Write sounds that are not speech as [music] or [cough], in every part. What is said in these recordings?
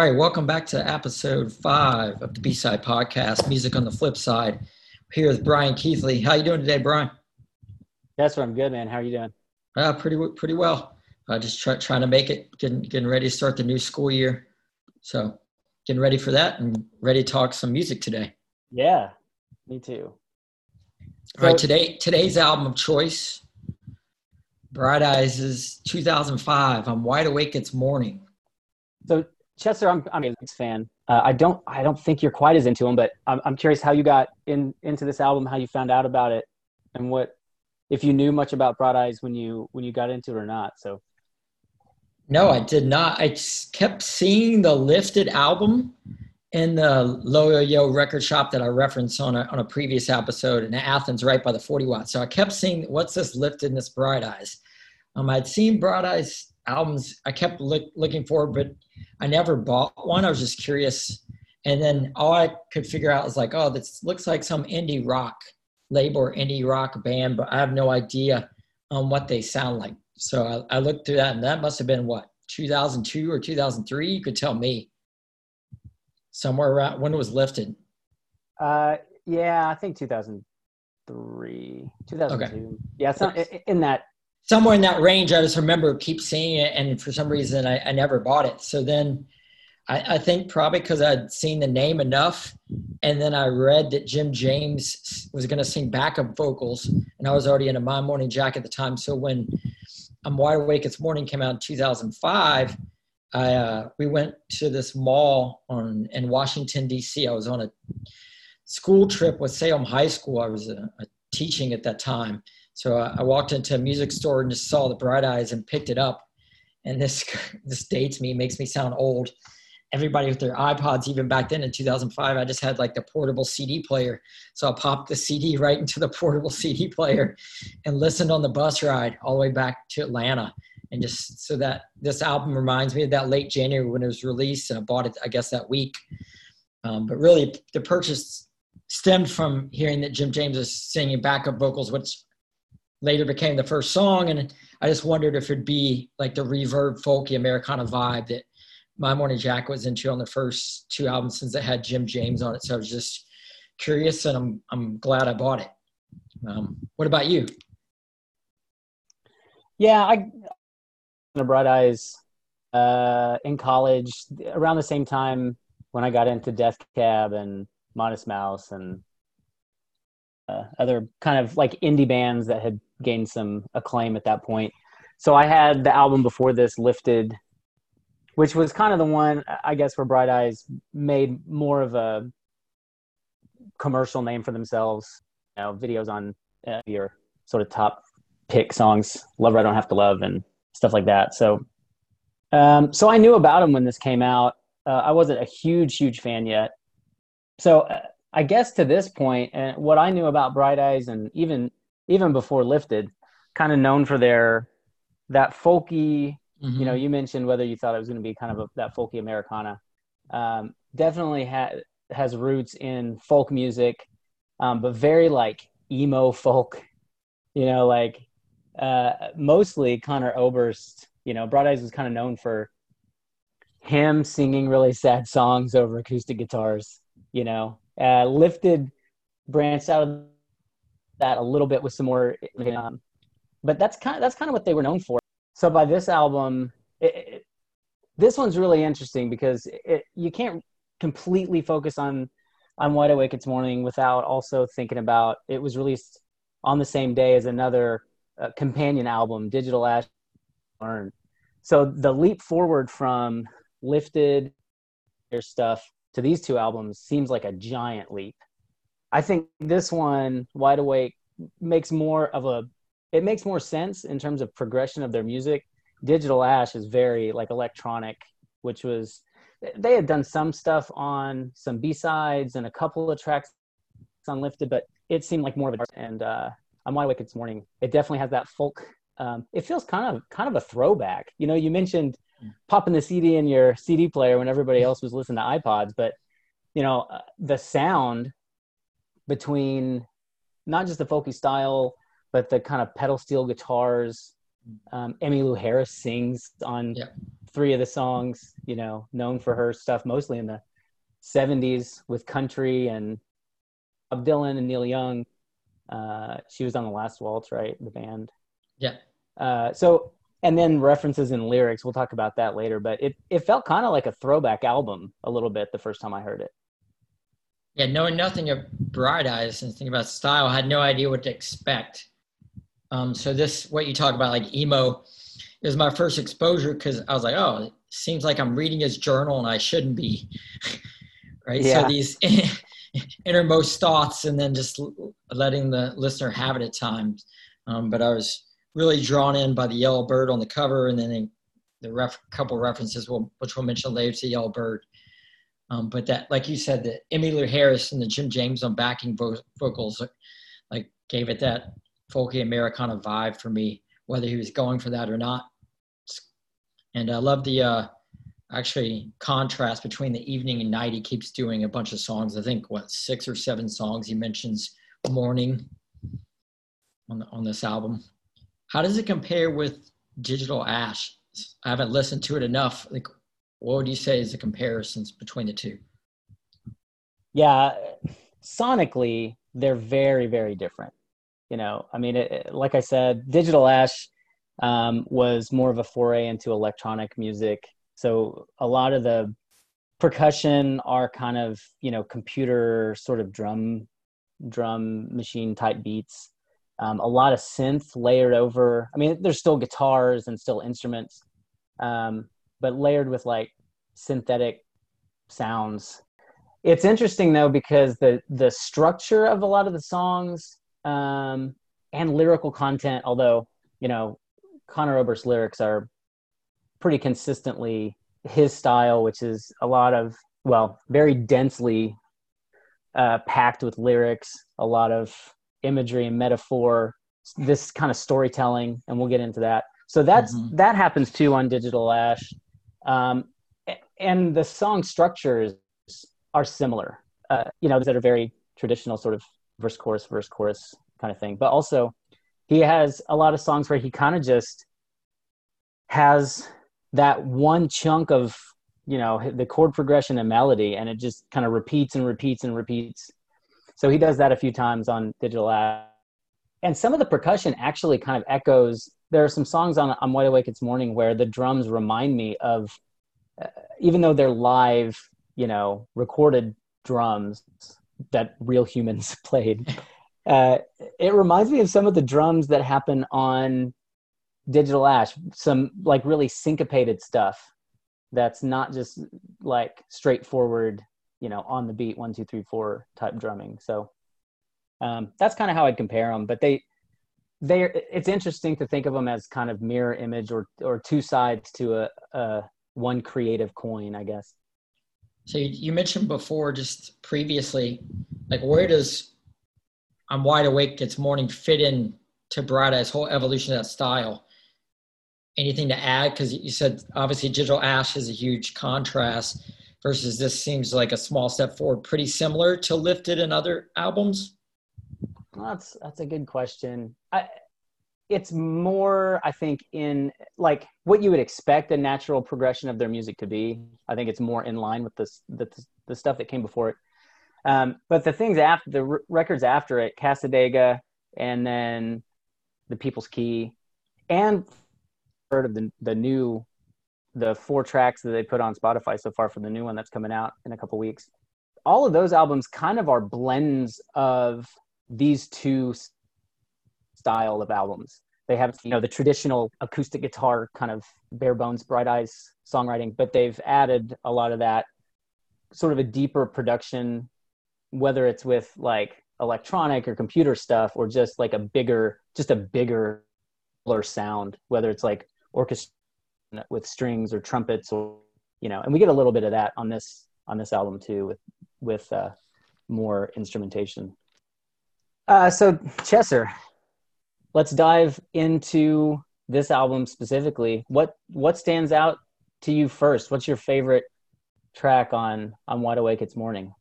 All right, welcome back to episode five of the B Side Podcast, Music on the Flip Side. Here with Brian Keithley. How you doing today, Brian? That's what I'm good, man. How are you doing? Uh, pretty pretty well. Uh, just try, trying to make it, getting getting ready to start the new school year. So, getting ready for that and ready to talk some music today. Yeah, me too. All right, today today's album of choice, Bright Eyes is 2005. I'm wide awake. It's morning. So Chester, I'm I'm a fan. Uh, I don't I don't think you're quite as into him, but I'm I'm curious how you got in into this album, how you found out about it, and what if you knew much about Bright Eyes when you when you got into it or not. So. No, I did not. I kept seeing the Lifted album in the Loyo record shop that I referenced on a, on a previous episode in Athens, right by the 40 watt. So I kept seeing what's this Lifted this Bright Eyes. Um, I'd seen Bright Eyes albums. I kept look, looking for, but I never bought one. I was just curious. And then all I could figure out was like, oh, this looks like some indie rock label or indie rock band, but I have no idea um, what they sound like. So I, I looked through that, and that must have been what 2002 or 2003. You could tell me somewhere around when it was lifted. Uh, yeah, I think 2003, 2002. Okay. Yeah, it's not in that somewhere in that range. I just remember keep seeing it, and for some reason I, I never bought it. So then I, I think probably because I'd seen the name enough, and then I read that Jim James was going to sing backup vocals, and I was already in a My Morning Jacket the time. So when I'm Wide Awake It's Morning came out in 2005, I uh, we went to this mall on in Washington D.C. I was on a school trip with Salem High School. I was a teaching at that time so I walked into a music store and just saw the Bright Eyes and picked it up. And this [laughs] this dates me, makes me sound old. Everybody with their iPods, even back then in 2005, I just had like the portable CD player. So I popped the CD [laughs] right into the portable CD player and listened on the bus ride all the way back to Atlanta. And just so that this album reminds me of that late January when it was released, and I bought it, I guess, that week. Um, but really, the purchase stemmed from hearing that Jim James is singing backup vocals, which later became the first song. And I just wondered if it'd be like the reverb, folky Americana vibe that My Morning Jacket was into on the first two albums since it had Jim James on it. So I was just curious and I'm, I'm glad I bought it. Um, what about you? Yeah, I, the Bright Eyes uh, in college around the same time when I got into Death Cab and Modest Mouse and uh, other kind of like indie bands that had gained some acclaim at that point. So I had the album before this, Lifted, which was kind of the one I guess where Bright Eyes made more of a commercial name for themselves. You know, videos on uh, your sort of top pick songs, "Lover I Don't Have to Love" and stuff like that. So, um, so I knew about them when this came out. Uh, I wasn't a huge, huge fan yet. So uh, I guess to this point, and what I knew about Bright Eyes, and even even before Lifted, kind of known for their that folky. Mm-hmm. You know, you mentioned whether you thought it was going to be kind of a, that folky Americana. Um, definitely ha- has roots in folk music, um, but very like emo folk. You know, like uh, mostly Conor Oberst. You know, Bright Eyes was kind of known for him singing really sad songs over acoustic guitars. You know, uh, lifted branched out of that a little bit with some more um, but that's kind of that's kind of what they were known for so by this album it, it, this one's really interesting because it, you can't completely focus on on wide awake it's morning without also thinking about it was released on the same day as another uh, companion album digital ash learn so the leap forward from lifted their stuff to these two albums seems like a giant leap. I think this one, Wide Awake, makes more of a it makes more sense in terms of progression of their music. Digital Ash is very like electronic, which was they had done some stuff on some B sides and a couple of tracks on Lifted, but it seemed like more of a and uh, I'm Wide Awake this morning. It definitely has that folk. Um, it feels kind of kind of a throwback. You know, you mentioned popping the CD in your CD player when everybody else was listening to iPods. But you know, uh, the sound between not just the folky style, but the kind of pedal steel guitars. Um, Emmylou Harris sings on yeah. three of the songs, you know, known for her stuff mostly in the 70s with country and Bob Dylan and Neil Young. Uh, she was on the Last Waltz, right? The band. Yeah. Uh, so, and then references and lyrics. We'll talk about that later. But it it felt kind of like a throwback album a little bit the first time I heard it. Yeah, knowing nothing of Bright Eyes and thinking about style, I had no idea what to expect. Um, so this, what you talk about, like emo, is my first exposure because I was like, oh, it seems like I'm reading his journal and I shouldn't be, [laughs] right? Yeah. So these [laughs] innermost thoughts and then just letting the listener have it at times. Um, but I was really drawn in by the yellow bird on the cover and then the ref, couple references, will, which we'll mention later to yellow bird. Um, but that, like you said, the Emmylou Harris and the Jim James on backing vo- vocals, like gave it that folky Americana vibe for me, whether he was going for that or not. And I love the uh, actually contrast between the evening and night. He keeps doing a bunch of songs. I think what six or seven songs. He mentions morning on the, on this album. How does it compare with Digital Ash? I haven't listened to it enough. Like, what would you say is the comparisons between the two? Yeah, sonically, they're very, very different. You know, I mean, it, it, like I said, Digital Ash um, was more of a foray into electronic music. So a lot of the percussion are kind of, you know, computer sort of drum drum machine type beats. Um, a lot of synth layered over. I mean, there's still guitars and still instruments, um, but layered with like synthetic sounds. It's interesting though because the the structure of a lot of the songs um, and lyrical content, although you know Conor Oberst's lyrics are pretty consistently his style, which is a lot of well, very densely uh, packed with lyrics, a lot of imagery and metaphor, this kind of storytelling, and we'll get into that. So that's mm-hmm. that happens too on Digital Ash, um, and the song structures are similar. Uh, you know, that are very traditional, sort of verse chorus verse chorus kind of thing. But also, he has a lot of songs where he kind of just has that one chunk of you know the chord progression and melody, and it just kind of repeats and repeats and repeats. So he does that a few times on Digital Ash. And some of the percussion actually kind of echoes. There are some songs on on Wide Awake It's Morning where the drums remind me of, uh, even though they're live, you know, recorded drums that real humans [laughs] played. Uh, it reminds me of some of the drums that happen on Digital Ash, some like really syncopated stuff that's not just like straightforward you know on the beat one two three four type drumming so um, that's kind of how i'd compare them but they they it's interesting to think of them as kind of mirror image or or two sides to a, a one creative coin i guess. So you mentioned before just previously like where does i'm wide awake this morning fit in to Bright whole evolution of that style? Anything to add? Because you said obviously digital ash is a huge contrast versus this seems like a small step forward, pretty similar to Lifted and other albums? That's that's a good question. I, it's more, I think, in like what you would expect a natural progression of their music to be. I think it's more in line with this the the stuff that came before it. Um, but the things after the r- records after it, Cassadaga, and then the People's Key, and heard of the the new the four tracks that they put on Spotify so far for the new one that's coming out in a couple weeks. All of those albums kind of are blends of these two style of albums. They have, you know, the traditional acoustic guitar kind of bare bones, bright eyes songwriting, but they've added a lot of that sort of a deeper production, whether it's with like electronic or computer stuff or just like a bigger, just a bigger sound, whether it's like orchestra with strings or trumpets or you know and we get a little bit of that on this on this album too with with uh, more instrumentation uh, so chester let's dive into this album specifically what what stands out to you first what's your favorite track on on wide awake it's morning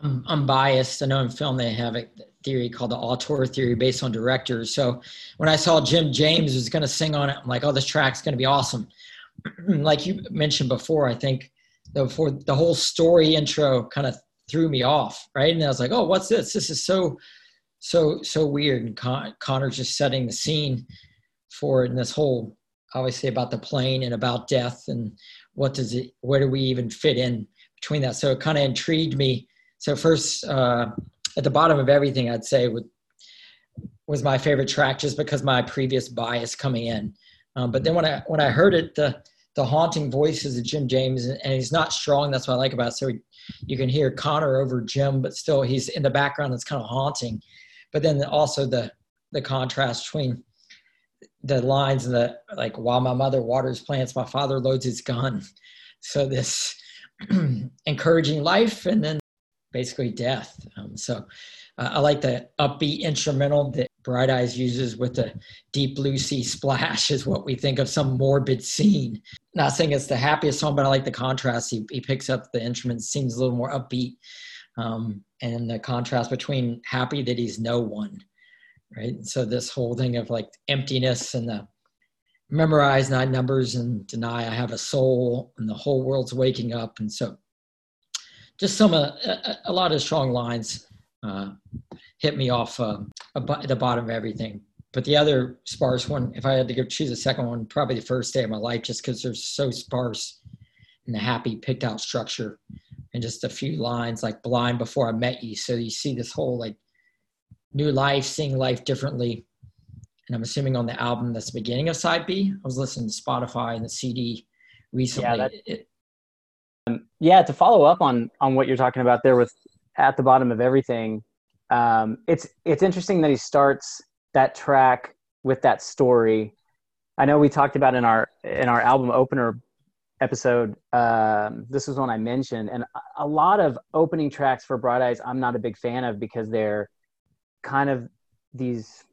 I'm, I'm biased. I know in film they have a theory called the auteur theory based on directors. So when I saw Jim James was going to sing on it, I'm like, oh, this track's going to be awesome. [clears throat] like you mentioned before, I think the for the whole story intro kind of threw me off, right? And I was like, oh, what's this? This is so so so weird. And Con- Conor's just setting the scene for it, this whole obviously about the plane and about death and what does it where do we even fit in between that? So it kind of intrigued me. So first uh, at the bottom of everything i'd say would, was my favorite track just because my previous bias coming in. Um, but then when i when i heard it the the haunting voices of jim james and he's not strong. That's what i like about it. So you can hear conor over jim but still he's in the background. That's kind of haunting but then also the the contrast between the lines and the like while my mother waters plants my father loads his gun. So this [clears throat] encouraging life and then basically death. Um, so uh, i like the upbeat instrumental that bright eyes uses with the deep blue sea splash is what we think of some morbid scene. Not saying it's the happiest song but i like the contrast. He, he picks up the instrument seems a little more upbeat um, and the contrast between happy that he's no one right? So this whole thing of like emptiness and the memorize nine numbers and deny I have a soul and the whole world's waking up. And so just some, uh, a, a lot of strong lines uh, hit me off uh, the bottom of everything. But the other sparse one, if I had to give, choose a second one, probably the first day of my life, just because they're so sparse and the happy picked out structure and just a few lines like blind before I met you. So you see this whole like new life, seeing life differently. And I'm assuming on the album that's the beginning of side B. I was listening to Spotify and the CD recently. Yeah, it, um, yeah to follow up on on what you're talking about there with at the bottom of everything. Um, it's it's interesting that he starts that track with that story. I know we talked about in our in our album opener episode. Um, this was one I mentioned, and a lot of opening tracks for Bright Eyes I'm not a big fan of because they're kind of these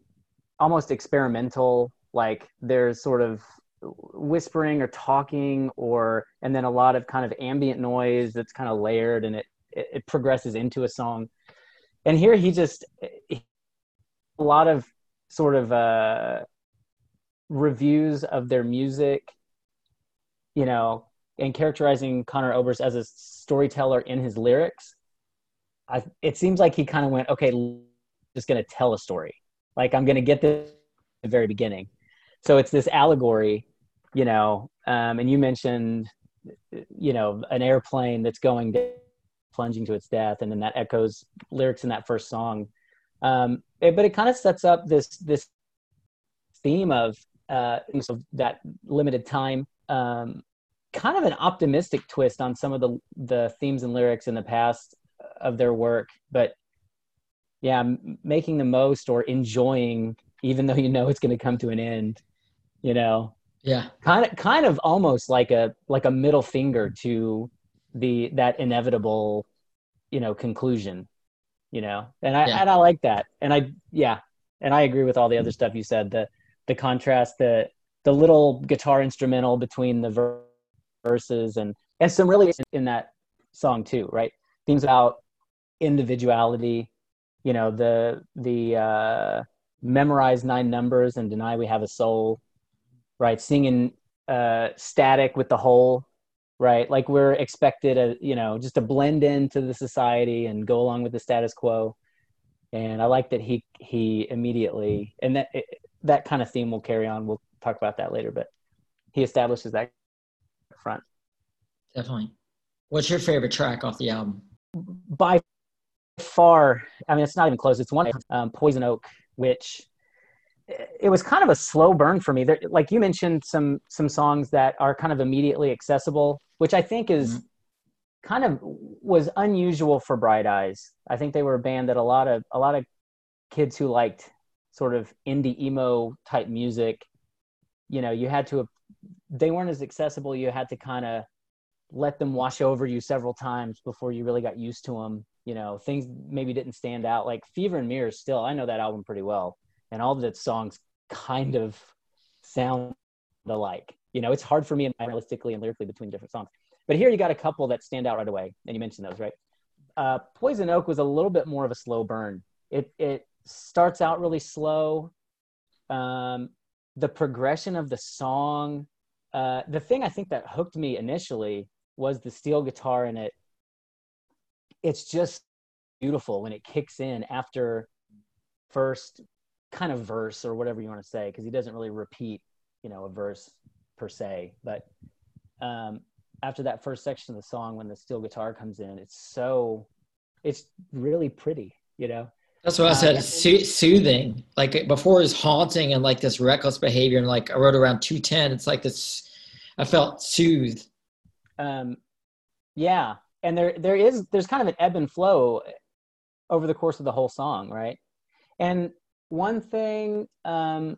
almost experimental like there's sort of whispering or talking or and then a lot of kind of ambient noise that's kind of layered and it it, it progresses into a song and here he just a lot of sort of uh reviews of their music you know and characterizing conor oberst as a storyteller in his lyrics I, it seems like he kind of went okay just going to tell a story. Like I'm going to get this the very beginning. So it's this allegory, you know, um, and you mentioned, you know, an airplane that's going plunging to its death. And then that echoes lyrics in that first song. Um, it, but it kind of sets up this, this theme of, uh, of that limited time, um, kind of an optimistic twist on some of the, the themes and lyrics in the past of their work, but yeah making the most or enjoying even though you know it's going to come to an end you know? Yeah. Kind of kind of almost like a like a middle finger to the that inevitable you know conclusion you know? And i yeah. and i like that. And i yeah. And i agree with all the other stuff you said the the contrast the the little guitar instrumental between the verses and and some really in that song too right? Themes about individuality you know the the uh, memorize nine numbers and deny we have a soul right? Singing uh, static with the whole right? Like we're expected a you know just to blend into the society and go along with the status quo. And i like that he he immediately and that it, that kind of theme will carry on we'll talk about that later but he establishes that front definitely what's your favorite track off the album by far, I mean, it's not even close. It's one um, Poison Oak, which it was kind of a slow burn for me. There, like you mentioned, some some songs that are kind of immediately accessible, which I think is mm-hmm. kind of was unusual for Bright Eyes. I think they were a band that a lot of a lot of kids who liked sort of indie emo type music, you know, you had to they weren't as accessible. You had to kind of let them wash over you several times before you really got used to them you know things maybe didn't stand out. Like fever and mirrors still i know that album pretty well and all of its songs kind of sound alike. You know it's hard for me realistically and lyrically between different songs. But here you got a couple that stand out right away and you mentioned those right? Uh, poison oak was a little bit more of a slow burn. It it starts out really slow um, the progression of the song uh, the thing I think that hooked me initially was the steel guitar in it. It's just beautiful when it kicks in after first kind of verse or whatever you want to say, because he doesn't really repeat, you know, a verse per se. But um, after that first section of the song, when the steel guitar comes in, it's so, it's really pretty, you know. That's what I said. Uh, so- soothing. Like before, is haunting and like this reckless behavior. And like I wrote around two ten. It's like this. I felt soothed. Um, yeah, and there there is there's kind of an ebb and flow over the course of the whole song, right? And one thing um,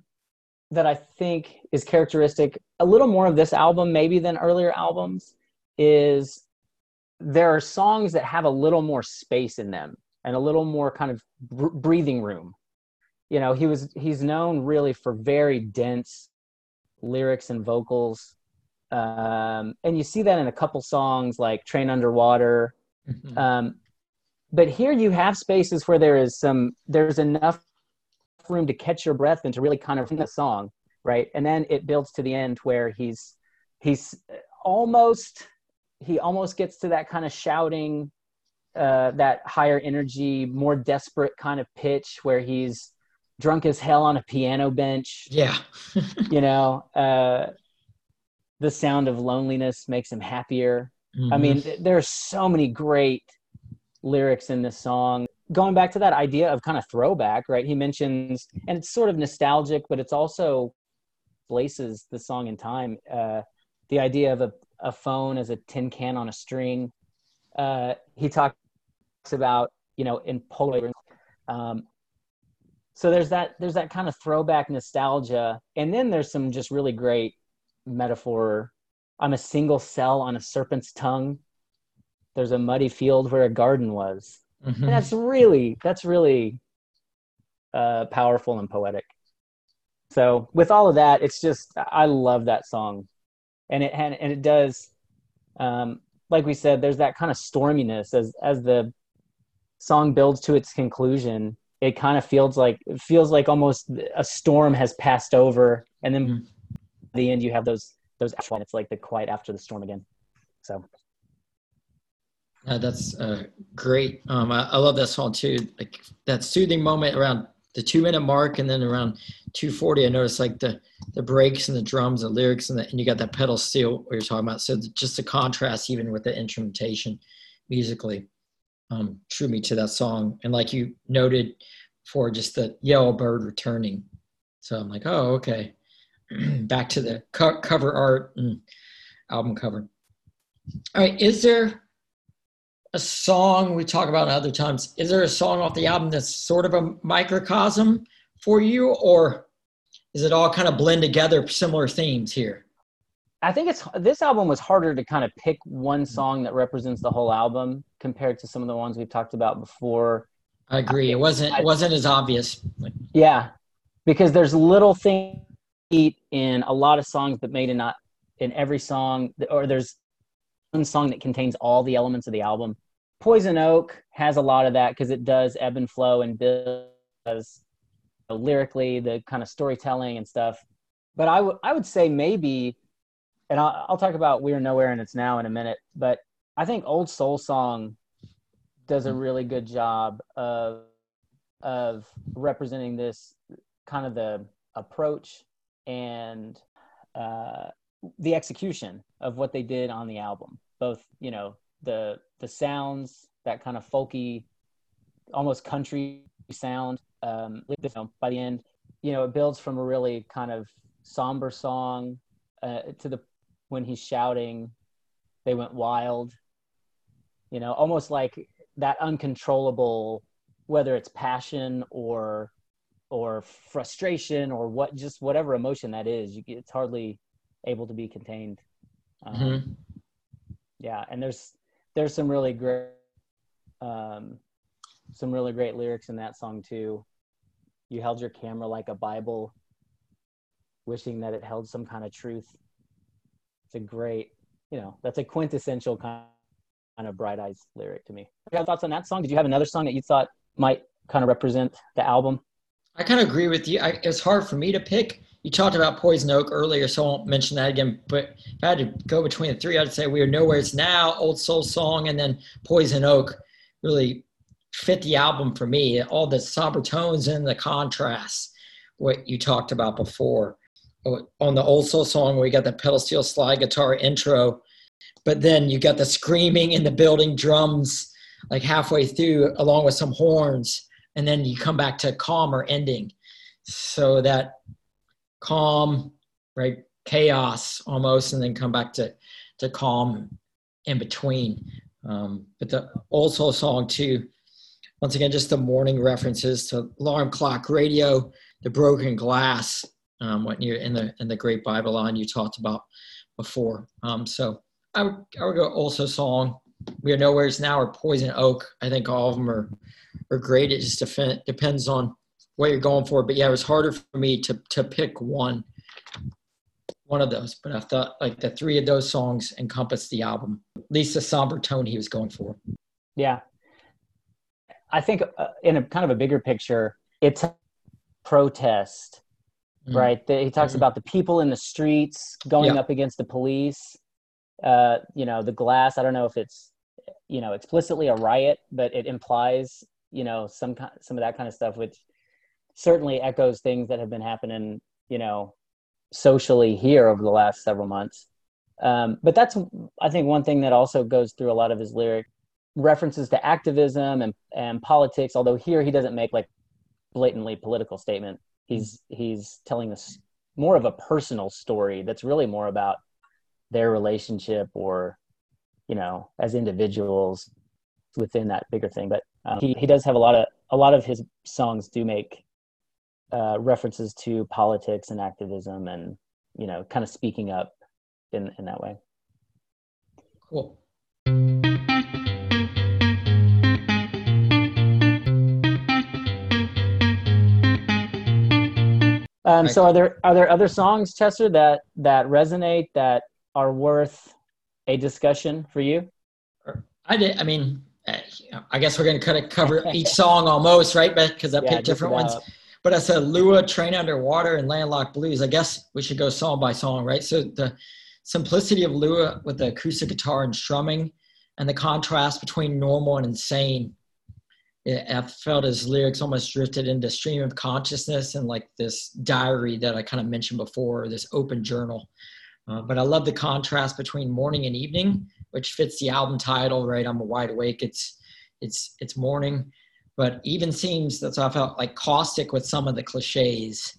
that I think is characteristic a little more of this album, maybe than earlier albums, is there are songs that have a little more space in them and a little more kind of breathing room. You know, he was he's known really for very dense lyrics and vocals, um, and you see that in a couple songs like "Train Underwater." Mm-hmm. Um, but here you have spaces where there is some there's enough room to catch your breath and to really kind of in the song, right? And then it builds to the end where he's he's almost he almost gets to that kind of shouting uh, that higher energy, more desperate kind of pitch where he's drunk as hell on a piano bench. Yeah. [laughs] you know, uh, the sound of loneliness makes him happier. Mm-hmm. I mean, there are so many great lyrics in this song. Going back to that idea of kind of throwback, right? He mentions, and it's sort of nostalgic, but it's also places the song in time. Uh, the idea of a, a phone as a tin can on a string. Uh, he talked about you know in Polaroid. Um, so there's that there's that kind of throwback nostalgia, and then there's some just really great metaphor. I'm a single cell on a serpent's tongue. There's a muddy field where a garden was, mm-hmm. and that's really that's really uh, powerful and poetic. So with all of that, it's just I love that song, and it and, and it does, um, like we said, there's that kind of storminess as as the song builds to its conclusion, it kind of feels like it feels like almost a storm has passed over, and then mm-hmm. the end you have those those it's like the quiet after the storm again. So. Uh, that's uh, great. Um, I, I, love that song too. Like that soothing moment around the two minute mark, and then around 240, I noticed like the the breaks and the drums, the lyrics, and, the, and you got that pedal steel you're talking about. So just the contrast, even with the instrumentation, musically um, drew me to that song. And like you noted for just the yellow bird returning. So I'm like, oh, okay. [clears throat] Back to the co- cover art and album cover. All right. Is there a song we talk about other times? Is there a song off the album that's sort of a microcosm for you, or is it all kind of blend together similar themes here? I think it's this album was harder to kind of pick one mm-hmm. song that represents the whole album compared to some of the ones we've talked about before. I agree. It wasn't it wasn't as obvious. Yeah, because there's little things in a lot of songs, but maybe not in every song. Or there's one song that contains all the elements of the album. Poison Oak has a lot of that because it does ebb and flow and does you know, lyrically the kind of storytelling and stuff. But I would I would say maybe and I'll, I'll talk about We're Nowhere and It's Now in a minute, but I think Old Soul Song does a really good job of of representing this kind of the approach and uh, the execution of what they did on the album. Both, you know, the the sounds, that kind of folky, almost country sound. Um, by the end, you know, it builds from a really kind of somber song uh, to the when he's shouting, they went wild. You know, almost like that uncontrollable, whether it's passion or or frustration or what, just whatever emotion that is, you, it's hardly able to be contained. Um, mm-hmm. Yeah, and there's there's some really great um, some really great lyrics in that song too. You held your camera like a Bible, wishing that it held some kind of truth a great, you know, that's a quintessential kind of bright eyes lyric to me. Do You have thoughts on that song? Did you have another song that you thought might kind of represent the album? I kind of agree with you. I, it's hard for me to pick. you talked about Poison Oak earlier, so I won't mention that again. But if I had to go between the three, I'd say We Are Nowhere's Now, Old Soul Song, and then Poison Oak really fit the album for me. All the somber tones and the contrasts, what you talked about before. On the Old Soul Song, we got the pedal steel slide guitar intro, but then you got the screaming in the building drums like halfway through, along with some horns, and then you come back to calmer ending. So that calm, right? Chaos almost, and then come back to, to calm in between. Um, but the old soul song too, once again, just the morning references to alarm clock, radio, the broken glass, um, what you in the in the great Babylon you talked about before. Um, so I would I would go also song. We are nowhere's now or Poison Oak. I think all of them are are great. It just depends on what you're going for. But yeah, it was harder for me to to pick one one of those. But I thought like the three of those songs encompass the album, at least the somber tone he was going for. Yeah, I think uh, in a kind of a bigger picture, it's protest, mm. right? He talks mm. about the people in the streets going yeah. up against the police. Uh, you know, the glass. I don't know if it's you know explicitly a riot, but it implies you know some some of that kind of stuff, which certainly echoes things that have been happening, you know, socially here over the last several months. Um, but that's, I think, one thing that also goes through a lot of his lyric references to activism and, and politics. Although here he doesn't make like blatantly political statement. He's he's telling us more of a personal story that's really more about their relationship or you know as individuals within that bigger thing. But um, he he does have a lot of a lot of his songs do make uh, references to politics and activism and you know kind of speaking up in in that way cool um, so are there are there other songs chester that that resonate that are worth a discussion for you i did i mean i guess we're going to kind of cover [laughs] each song almost right But because i yeah, picked different ones but I said Lua, Train Underwater, and Landlocked Blues. I guess we should go song by song, right? So the simplicity of Lua with the acoustic guitar and strumming, and the contrast between normal and insane. I felt his lyrics almost drifted into stream of consciousness and like this diary that I kind of mentioned before, this open journal. Uh, but I love the contrast between morning and evening, which fits the album title, right? I'm wide awake. It's it's it's morning but even seems that's I felt like caustic with some of the cliches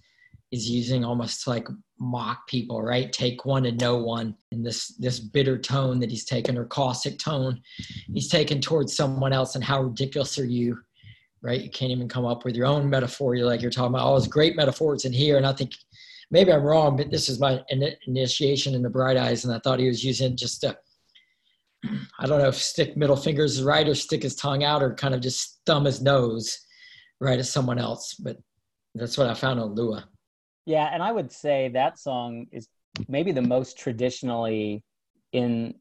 is using almost like mock people, right? Take one and no one, and this this bitter tone that he's taken or caustic tone he's taken towards someone else, and how ridiculous are you, right? You can't even come up with your own metaphor. You're like you're talking about all those great metaphors in here, and I think maybe I'm wrong, but this is my initiation into Bright Eyes, and I thought he was using just a I don't know if stick middle fingers right or stick his tongue out or kind of just thumb his nose right at someone else. But that's what I found on Lua. Yeah, and I would say that song is maybe the most traditionally in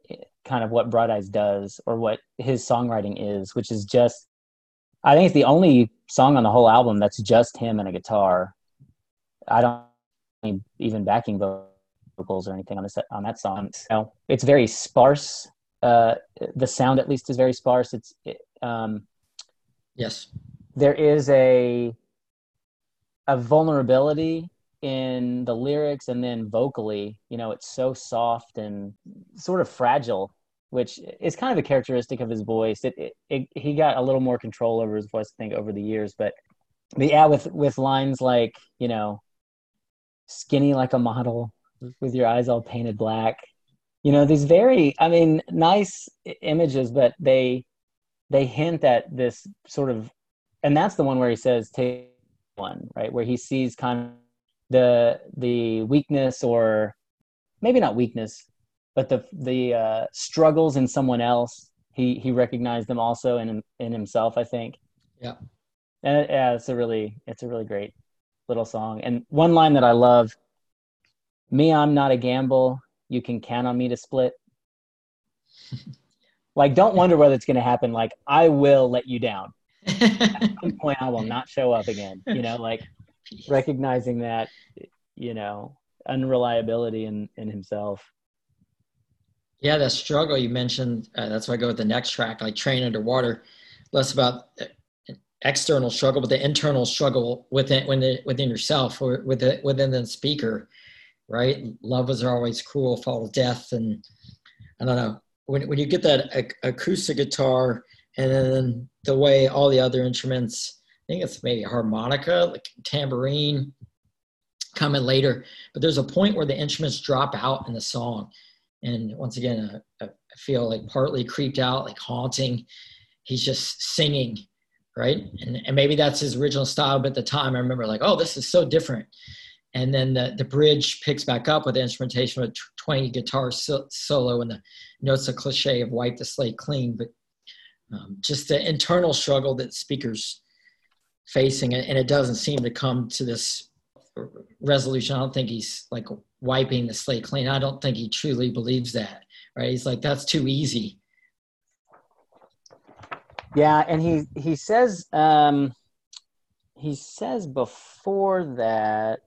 kind of what Bright Eyes does or what his songwriting is, which is just I think it's the only song on the whole album that's just him and a guitar. I don't even backing vocals or anything on this on that song. So it's very sparse uh, the sound at least is very sparse. It's um, yes, there is a a vulnerability in the lyrics and then vocally. You know, it's so soft and sort of fragile, which is kind of a characteristic of his voice. It, it, it he got a little more control over his voice, I think, over the years. But but yeah, with with lines like you know, skinny like a model with your eyes all painted black you know these very i mean nice images but they they hint at this sort of and that's the one where he says take one right where he sees kind of the the weakness or maybe not weakness but the the uh, struggles in someone else he he recognized them also in in himself i think yeah and yeah it's a really it's a really great little song and one line that i love me i'm not a gamble you can count on me to split. [laughs] like, don't wonder whether it's going to happen. Like, I will let you down. [laughs] At some point, I will not show up again. You know, like recognizing that you know, unreliability in in himself. Yeah, that struggle you mentioned. Uh, that's why I go with the next track, like "Train Underwater." Less about external struggle, but the internal struggle within within, within yourself or within within the speaker, right? Love is always cruel, follow death, and I don't know when when you get that acoustic guitar and then the way all the other instruments, think it's maybe harmonica, like tambourine, coming later. But there's a point where the instruments drop out in the song, and once again, I, I feel like partly creeped out, like haunting. He's just singing right? And, and maybe that's his original style, but at the time I remember like, oh, this is so different. And then the, the bridge picks back up with the instrumentation with 20 guitar so, solo and the notes a cliche of wipe the slate clean, but um, just the internal struggle that speakers facing and it doesn't seem to come to this resolution. I don't think he's like wiping the slate clean. I don't think he truly believes that, right? He's like, that's too easy yeah, and he he says um, he says before that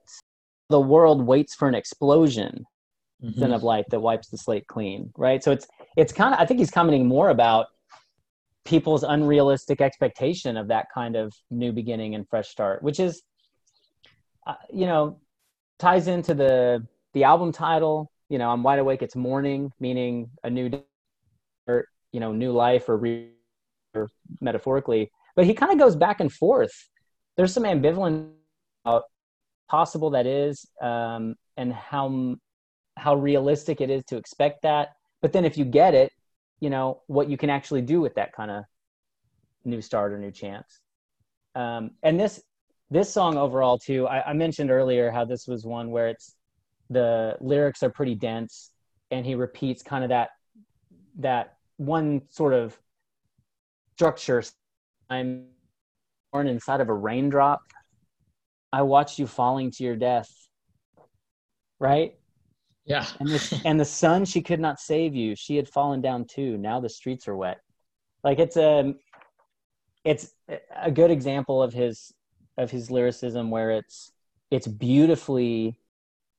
the world waits for an explosion mm-hmm. of light that wipes the slate clean, right? So it's it's kind of I think he's commenting more about people's unrealistic expectation of that kind of new beginning and fresh start, which is uh, you know ties into the the album title. You know, I'm wide awake. It's morning, meaning a new day, or you know, new life or. Re- or metaphorically, but he kind of goes back and forth. There's some ambivalence about possible that is, um, and how how realistic it is to expect that. But then if you get it, you know what you can actually do with that kind of new start or new chance. Um, and this this song overall too, I, I mentioned earlier how this was one where it's the lyrics are pretty dense, and he repeats kind of that that one sort of structure. I'm born inside of a raindrop. I watched you falling to your death. Right? Yeah. and, the, and the sun, she could not save you. She had fallen down too. Now the streets are wet. Like it's a, it's a good example of his of his lyricism where it's it's beautifully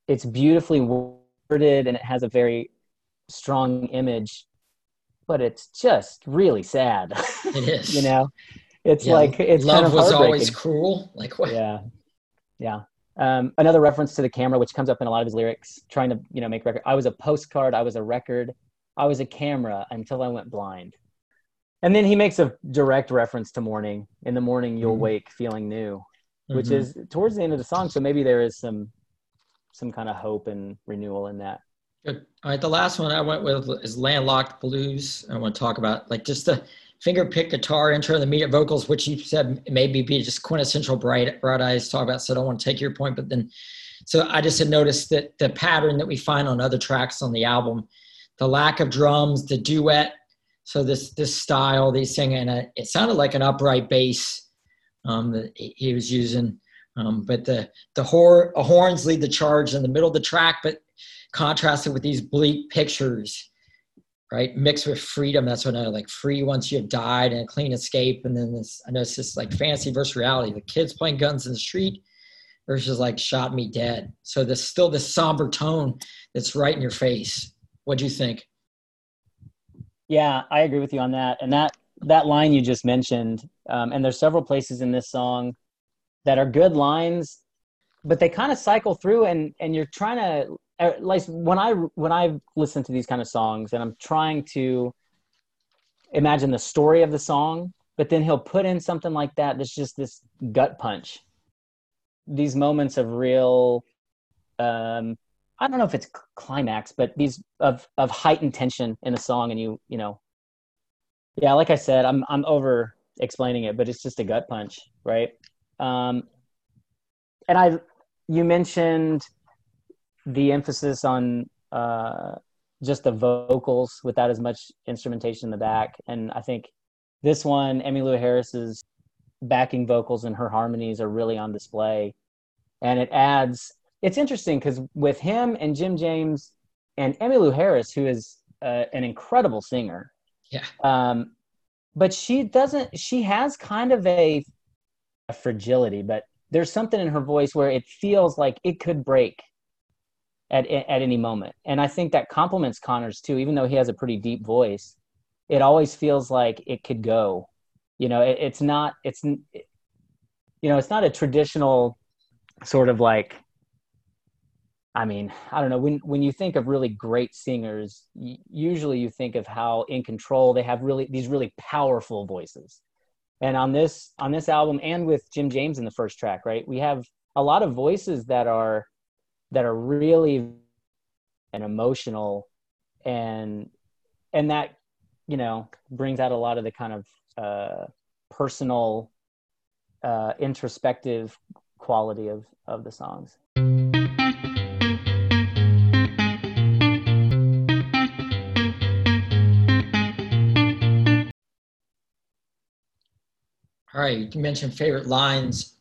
it's beautifully worded and it has a very strong image but it's just really sad. It [laughs] is. you know, it's yeah, like it's love kind of was always cruel. Like what? Yeah, yeah. Um, another reference to the camera, which comes up in a lot of his lyrics, trying to you know make record. I was a postcard. I was a record. I was a camera until I went blind. And then he makes a direct reference to morning. In the morning, you'll mm-hmm. wake feeling new, which mm-hmm. is towards the end of the song. So maybe there is some some kind of hope and renewal in that. Good. All right. The last one I went with is Landlocked Blues. I want to talk about like just the finger pick guitar intro, the immediate vocals, which you said maybe be just quintessential bright, bright eyes talk about. So I don't want to take your point, but then, so I just had noticed that the pattern that we find on other tracks on the album, the lack of drums, the duet. So this, this style, these sing, and it sounded like an upright bass um, that he was using. Um, but the, the hor- horns lead the charge in the middle of the track, but contrasted with these bleak pictures, right? Mixed with freedom. That's when I like free once you've died and a clean escape. And then this, I know it's just like fantasy versus reality. The kids playing guns in the street versus like shot me dead. So there's still this somber tone that's right in your face. What do you think? Yeah, I agree with you on that. And that that line you just mentioned, um, and there's several places in this song that are good lines, but they kind of cycle through, and and you're trying to like when I when I listen to these kind of songs and I'm trying to imagine the story of the song, but then he'll put in something like that that's just this gut punch. These moments of real um I don't know if it's climax, but these of of heightened tension in a song and you, you know. Yeah, like I said, I'm I'm over explaining it, but it's just a gut punch, right? Um and I you mentioned the emphasis on uh, just the vocals without as much instrumentation in the back. And I think this one, Emmylou Harris's backing vocals and her harmonies are really on display. And it adds, it's interesting because with him and Jim James and Emmylou Harris, who is uh, an incredible singer. Yeah. Um, but she doesn't, she has kind of a, a fragility, but there's something in her voice where it feels like it could break at at any moment. And I think that complements Conor's too, even though he has a pretty deep voice. It always feels like it could go. You know, it, it's not it's you know, it's not a traditional sort of like I mean, I don't know. When when you think of really great singers, usually you think of how in control they have really these really powerful voices. And on this on this album, and with Jim James in the first track, right, we have a lot of voices that are that are really and emotional, and and that you know brings out a lot of the kind of uh, personal, uh, introspective quality of of the songs. All right, you mentioned favorite lines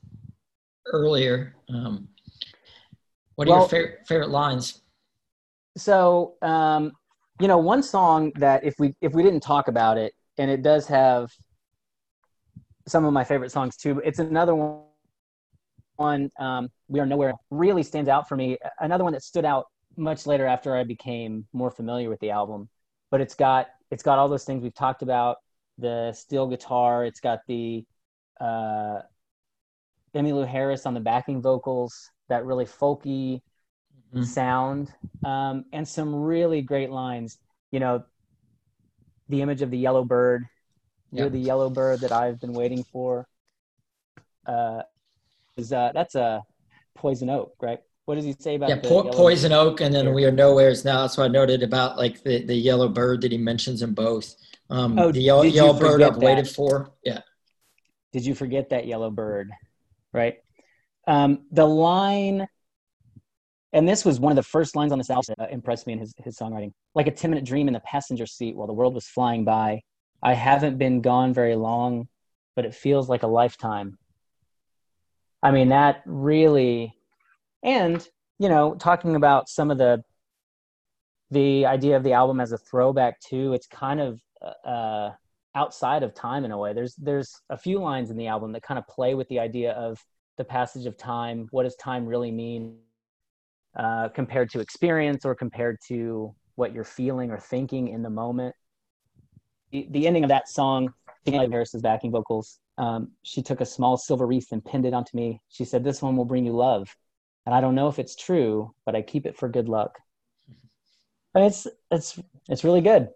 earlier. Um, what are well, your favorite favorite lines? So, um, you know, one song that if we if we didn't talk about it, and it does have some of my favorite songs too. It's another one. One, um, we are nowhere really stands out for me. Another one that stood out much later after I became more familiar with the album, but it's got it's got all those things we've talked about. The steel guitar. It's got the uh, Emmylou Harris on the backing vocals, that really folky mm-hmm. sound, um, and some really great lines. You know, the image of the yellow bird. You're the yellow bird that I've been waiting for. Uh, is uh, that's a poison oak, right? What does he say about yeah, po- poison bird? oak, and then we are nowhere's now. That's what I noted about like the, the yellow bird that he mentions in both. Um, oh, the yellow, yellow bird I've that? waited for. Yeah. Did you forget that yellow bird? Right. Um, the line, and this was one of the first lines on this album that impressed me in his, his songwriting. Like a 10 minute dream in the passenger seat while the world was flying by. I haven't been gone very long, but it feels like a lifetime. I mean, that really, and, you know, talking about some of the, the idea of the album as a throwback too, it's kind of, uh, outside of time in a way. There's there's a few lines in the album that kind of play with the idea of the passage of time. What does time really mean uh, compared to experience or compared to what you're feeling or thinking in the moment? The, the ending of that song, Emmylou Harris's backing vocals. Um, she took a small silver wreath and pinned it onto me. She said, "This one will bring you love." And I don't know if it's true, but I keep it for good luck. And it's it's it's really good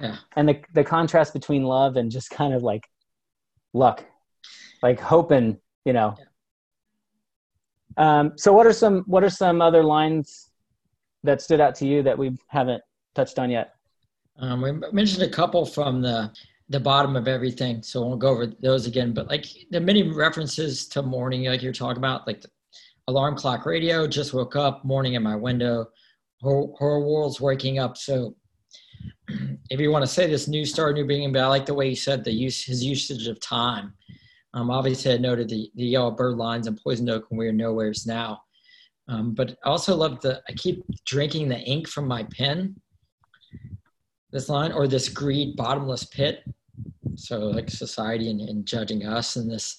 yeah. and the the contrast between love and just kind of like luck like hoping you know yeah. Um so what are some what are some other lines that stood out to you that we haven't touched on yet um we mentioned a couple from the the bottom of everything so won't go over those again but like the many references to morning like you're talking about like alarm clock radio just woke up morning in my window whole, world's waking up so [clears throat] if you want to say this new star, new being, but I like the way he said the use his usage of time. Um, obviously, I noted the, the yellow bird lines and poison oak and we are nowhere's now. Um, but I also love the I keep drinking the ink from my pen. This line or this greed bottomless pit. So like society and, and judging us and this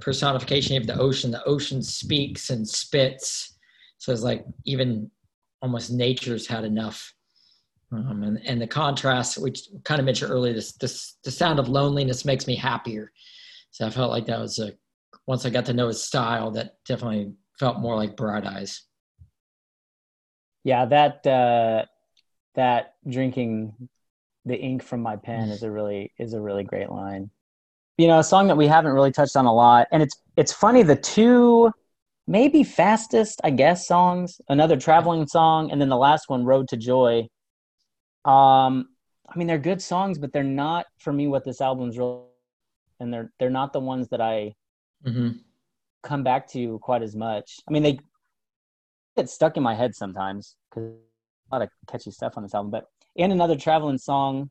personification of the ocean. The ocean speaks and spits. So it's like even almost nature's had enough um, and, and the contrast, which kind of mentioned earlier, this, this, the sound of loneliness makes me happier. So I felt like that was a, once I got to know his style, that definitely felt more like Bright Eyes. Yeah, that, uh, that drinking the ink from my pen is a really, is a really great line. You know, a song that we haven't really touched on a lot. And it's, it's funny, the two, maybe fastest, I guess, songs, another traveling song, and then the last one, Road to Joy um, I mean, they're good songs, but they're not for me what this album's really, and they're they're not the ones that I mm-hmm. come back to quite as much. I mean, they get stuck in my head sometimes because a lot of catchy stuff on this album. But in another traveling song,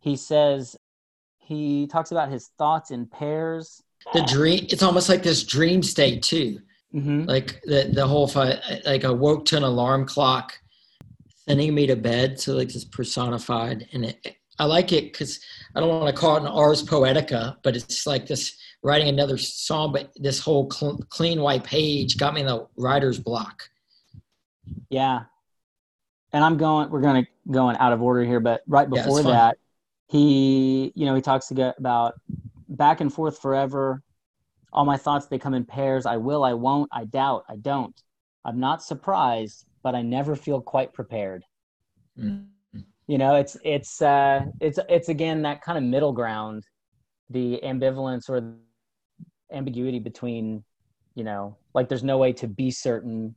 he says he talks about his thoughts in pairs. The dream. It's almost like this dream state too. Mm-hmm. Like the the whole fight, like I woke to an alarm clock sending me to bed. So like this personified, and it, I like it because I don't want to call it an ars poetica, but it's like this writing another song, but this whole cl- clean white page got me in the writer's block. Yeah. And I'm going, we're going to going out of order here, but right before fine. that, he, you know, he talks about back and forth forever. All my thoughts, they come in pairs. I will, I won't, I doubt, I don't. I'm not surprised, but I never feel quite prepared. Mm. You know, it's, it's, uh, it's, it's again, that kind of middle ground, the ambivalence or ambiguity between, you know, like there's no way to be certain,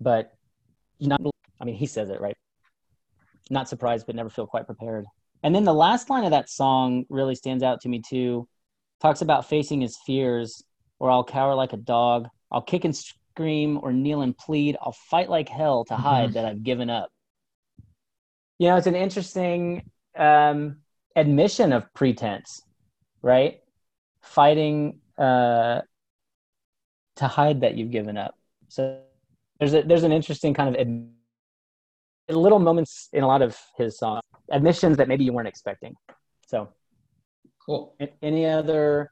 but not, I mean, he says it, right? Not surprised, but never feel quite prepared. And then the last line of that song really stands out to me too. Talks about facing his fears, or I'll cower like a dog. I'll kick and scream or kneel and plead. I'll fight like hell to hide Mhm. that I've given up. You know, it's an interesting um, admission of pretense, right? Fighting uh, to hide that you've given up. So there's a, there's an interesting kind of ad- little moments in a lot of his songs, admissions that maybe you weren't expecting. So, Cool. any other?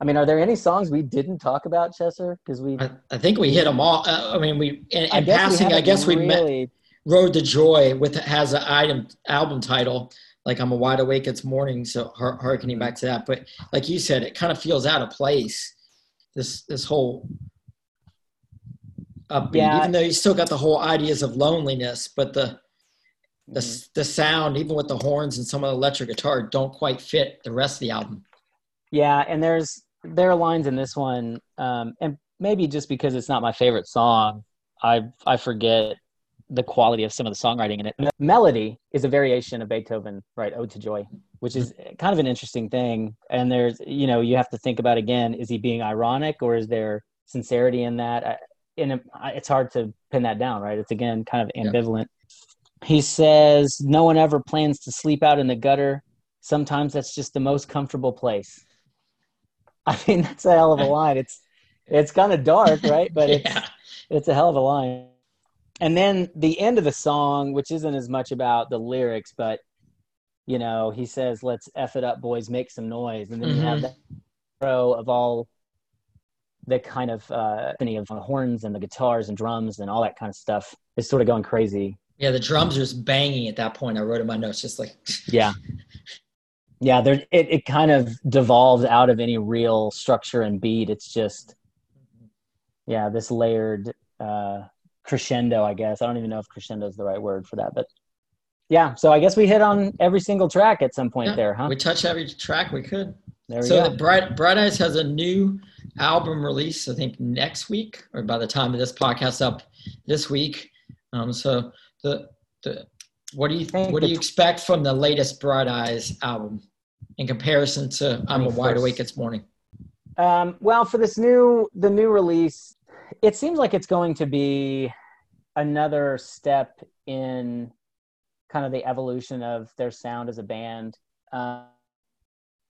I mean, are there any songs we didn't talk about, Chester? Because we, I, I think we hit them all. Uh, I mean, we in, in guess passing. we I guess we haven't met really. Road to Joy with has an item album title like I'm a wide awake it's morning, so har- harkening back to that. But like you said, it kind of feels out of place. This this whole upbeat, Yeah. even though you still got the whole ideas of loneliness, but the the Mhm. the sound, even with the horns and some of the electric guitar, don't quite fit the rest of the album. Yeah, and there's there are lines in this one, um, and maybe just because it's not my favorite song, I I forget the quality of some of the songwriting in it. The melody is a variation of Beethoven, right? Ode to Joy, which is kind of an interesting thing. And there's you know you have to think about again: is he being ironic or is there sincerity in that? I, and it, it's hard to pin that down, right? It's again kind of Yeah. ambivalent. He says, "No one ever plans to sleep out in the gutter. Sometimes that's just the most comfortable place." I mean, that's a hell of a [laughs] line. It's it's kind of dark, right? But it's it's a hell of a line. And then the end of the song, which isn't as much about the lyrics, but you know, he says, "Let's f it up, boys, make some noise," and then you have Mhm. that row of all the kind of uh, of horns and the guitars and drums and all that kind of stuff is sort of going crazy. yeah. The drums are just banging at that point. I wrote in my notes, just like [laughs] Yeah, yeah. There, it it kind of devolves out of any real structure and beat. It's just yeah, this layered uh, crescendo, I guess. I don't even know if crescendo is the right word for that, but yeah. So I guess we hit on every single track at some point Yeah, there, huh? we touched every track we could. There we so go. Bright Bright Eyes has a new album release, I think next week, or by the time of this podcast up this week. Um, so the the what do you think what do you expect from the latest Bright Eyes album in comparison to I'm a Wide Awake It's Morning? Um, well, for this new the new release, it seems like it's going to be another step in kind of the evolution of their sound as a band. Uh,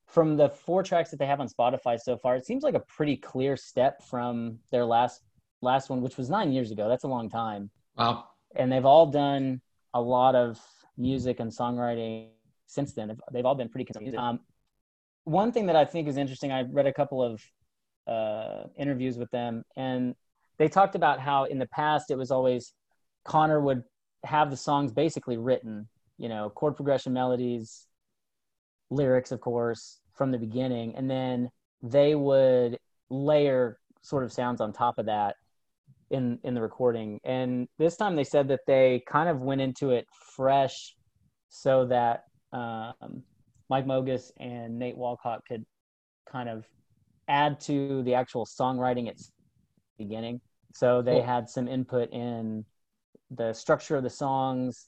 from the four tracks that they have on Spotify so far, it seems like a pretty clear step from their last last one, which was nine years ago. That's a long time, Wow. and they've all done a lot of music and songwriting since then. They've, they've all been pretty consistent. Um, one thing that I think is interesting, I read a couple of uh, interviews with them, and they talked about how in the past it was always Conor would have the songs basically written, you know, chord progression, melodies, lyrics, of course, from the beginning, and then they would layer sort of sounds on top of that in in the recording. And this time they said that they kind of went into it fresh, so that um, Mike Mogis and Nate Walcott could kind of add to the actual songwriting beginning. So they Cool. had some input in the structure of the songs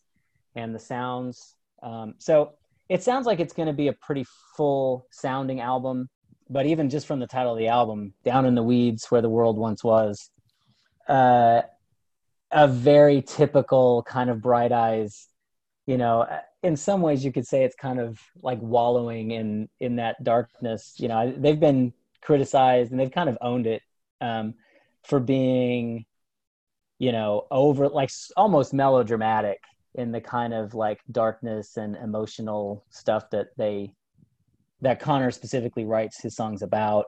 and the sounds. Um, so it sounds like it's going to be a pretty full sounding album. But even just from the title of the album, Down in the Weeds Where the World Once Was, uh, a very typical kind of bright eyes you know in some ways you could say it's kind of like wallowing in in that darkness you know they've been criticized and they've kind of owned it um, for being you know over like almost melodramatic in the kind of like darkness and emotional stuff that they that conor specifically writes his songs about,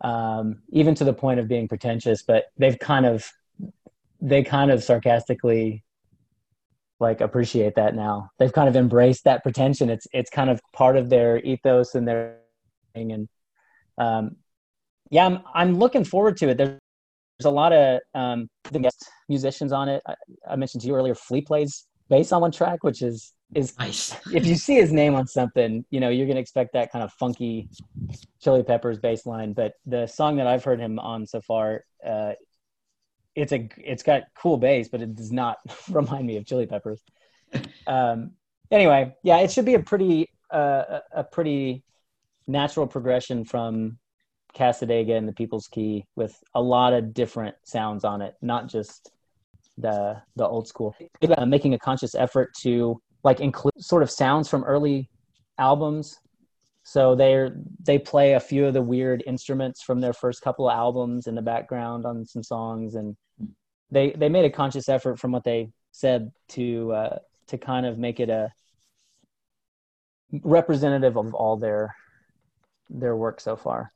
um, even to the point of being pretentious. But they've kind of they kind of sarcastically like appreciate that now. They've kind of embraced that pretension. It's it's kind of part of their ethos and their thing. And um, yeah, I'm I'm looking forward to it. There's, there's a lot of um, guest musicians on it. I, I, mentioned to you earlier. Flea plays bass on one track, which is is nice. if you see his name on something, you know you're gonna expect that kind of funky Chili Peppers bass line. But the song that I've heard him on so far uh, it's a it's got cool bass, but it does not [laughs] remind me of Chili Peppers. Um, anyway, yeah, it should be a pretty uh, a pretty natural progression from Cassadaga and the People's Key with a lot of different sounds on it, not just the the old school. Uh, making a conscious effort to like include sort of sounds from early albums so they they play a few of the weird instruments from their first couple of albums in the background on some songs, and they they made a conscious effort from what they said to uh, to kind of make it a representative of all their their work so far.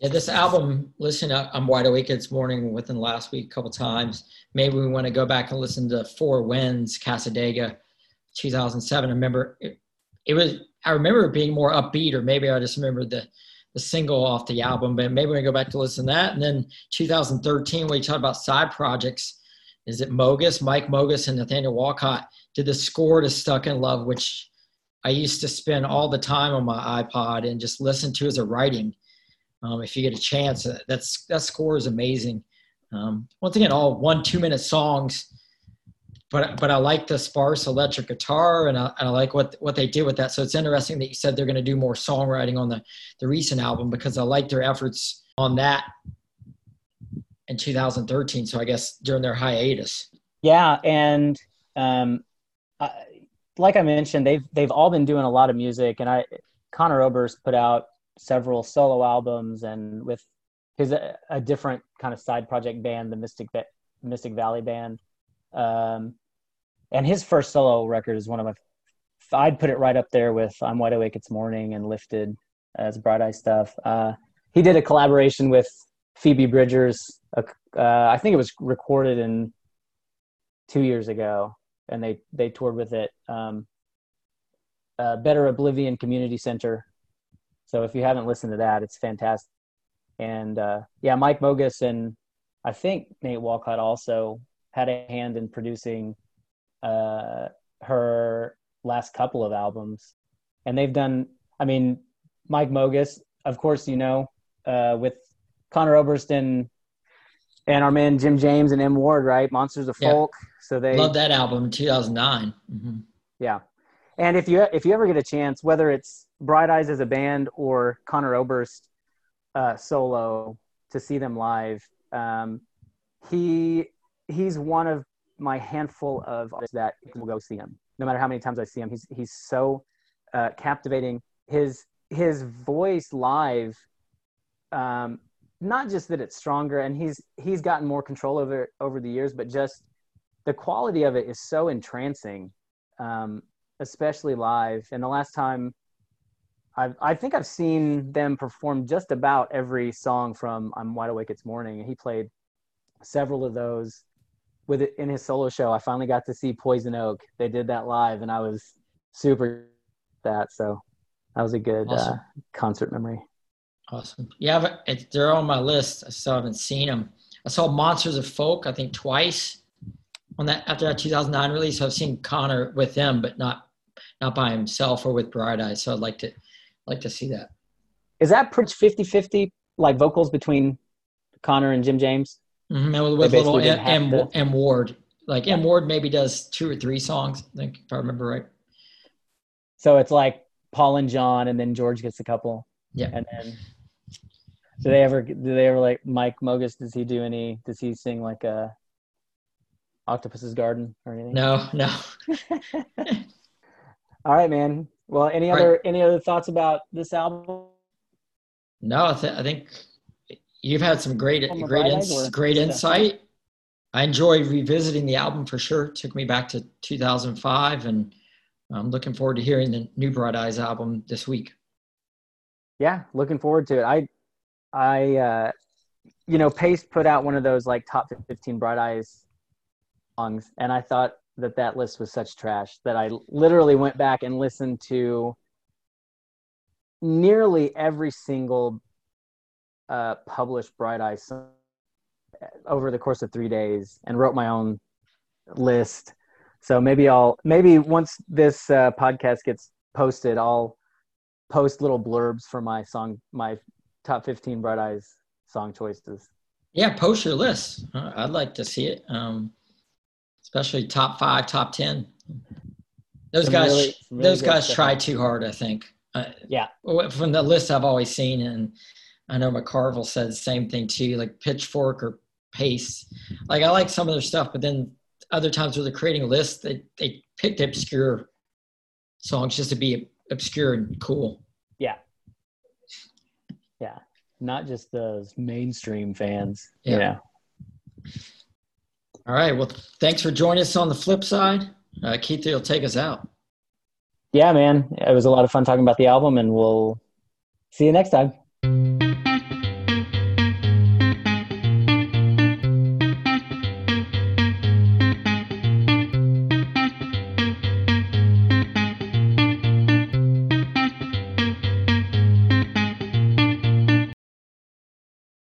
Yeah, this album, listen, I'm wide awake this morning within last week a couple times. Maybe we want to go back and listen to Four Winds, Cassadaga, 2007. I remember it, it was I remember being more upbeat, or maybe I just remember the the single off the album. But maybe we go back to listen to that. And then 2013, we talked about side projects. Is it Mogis, Mike Mogis, and Nathaniel Walcott did the score to Stuck in Love, which I used to spend all the time on my iPod and just listen to as a writing. Um, if you get a chance, that's that score is amazing. Um, once again, all one two minute songs but but I like the sparse electric guitar, and I, and I like what what they did with that. So it's interesting that you said they're going to do more songwriting on the the recent album because I like their efforts on that in 2013. So I guess during their hiatus. Yeah, and um, I, like I mentioned, they've they've all been doing a lot of music, and I Conor Oberst put out several solo albums, and with his a, a different kind of side project band, the Mystic Mystic Valley Band. Um, and his first solo record is one of my I'd put it right up there with I'm Wide Awake It's Morning and Lifted as Bright Eye stuff. Uh, he did a collaboration with Phoebe Bridgers. Uh, I think it was recorded in two years ago, and they they toured with it. Um, uh, Better Oblivion Community Center. So if you haven't listened to that, it's fantastic. And uh, yeah, Mike Mogis and I think Nate Walcott also had a hand in producing uh, her last couple of albums, and they've done. I mean, Mike Mogis, of course, you know, uh, with Conor Oberst and and our man Jim James and M Ward, right? Monsters of Folk. So they love that album, two thousand nine. mm mm-hmm. Yeah, and if you if you ever get a chance, whether it's Bright Eyes as a band or Conor Oberst uh, solo, to see them live, um, he he's one of my handful of artists that will go see him. No matter how many times I see him, he's he's so uh, captivating. His his voice live, um, not just that it's stronger, and he's he's gotten more control over over the years, but just the quality of it is so entrancing, um, especially live. And the last time I've, I think I've seen them perform just about every song from "I'm Wide Awake It's Morning," and he played several of those with it in his solo show. I finally got to see Poison Oak. They did that live, and I was super that. So that was a good uh, awesome. uh, concert memory. Awesome. Yeah, they're on my list. I still haven't seen them. I saw Monsters of Folk, I think twice on that after that 2009 release. I've seen Conor with them, but not not by himself or with Bright Eyes. So I'd like to like to see that. Is that pretty 50-50 like vocals between Conor and Jim James? Mm-hmm. And with, little M, M, M Ward, like M Ward maybe does two or three songs. I think if I remember right. So it's like Paul and John, and then George gets a couple. Yeah. And then do they ever do they ever like Mike Mogis? Does he do any? Does he sing like a Octopus's Garden or anything? No, no. [laughs] All right, man. Well, any other right. any other thoughts about this album? No, I, th- I think you've had some great great ins- great insight. I enjoyed revisiting the album for sure. It took me back to 2005, and I'm looking forward to hearing the new Bright Eyes album this week. yeah, looking forward to it. I, I, uh, you know, Paste put out one of those like top 15 Bright Eyes songs, and I thought that that list was such trash that I literally went back and listened to nearly every single uh, published Bright Eyes song over the course of three days and wrote my own list. So maybe I'll maybe once this uh, podcast gets posted, I'll post little blurbs for my song, my top 15 Bright Eyes song choices. Yeah, post your list. Uh, I'd like to see it, um, especially top five, top 10. Those some guys, really, really those guys try too hard, I think. Uh, yeah. From the list I've always seen, and I know McCarville said the same thing too, like Pitchfork or Paste. Like I like some of their stuff, but then other times where they're creating lists, they they picked obscure songs just to be obscure and cool. Yeah. Yeah. Not just those mainstream fans. Yeah. You know? All right. Well, thanks for joining us on the flip side. Uh, Keith will take us out. Yeah, man. It was a lot of fun talking about the album, and we'll see you next time.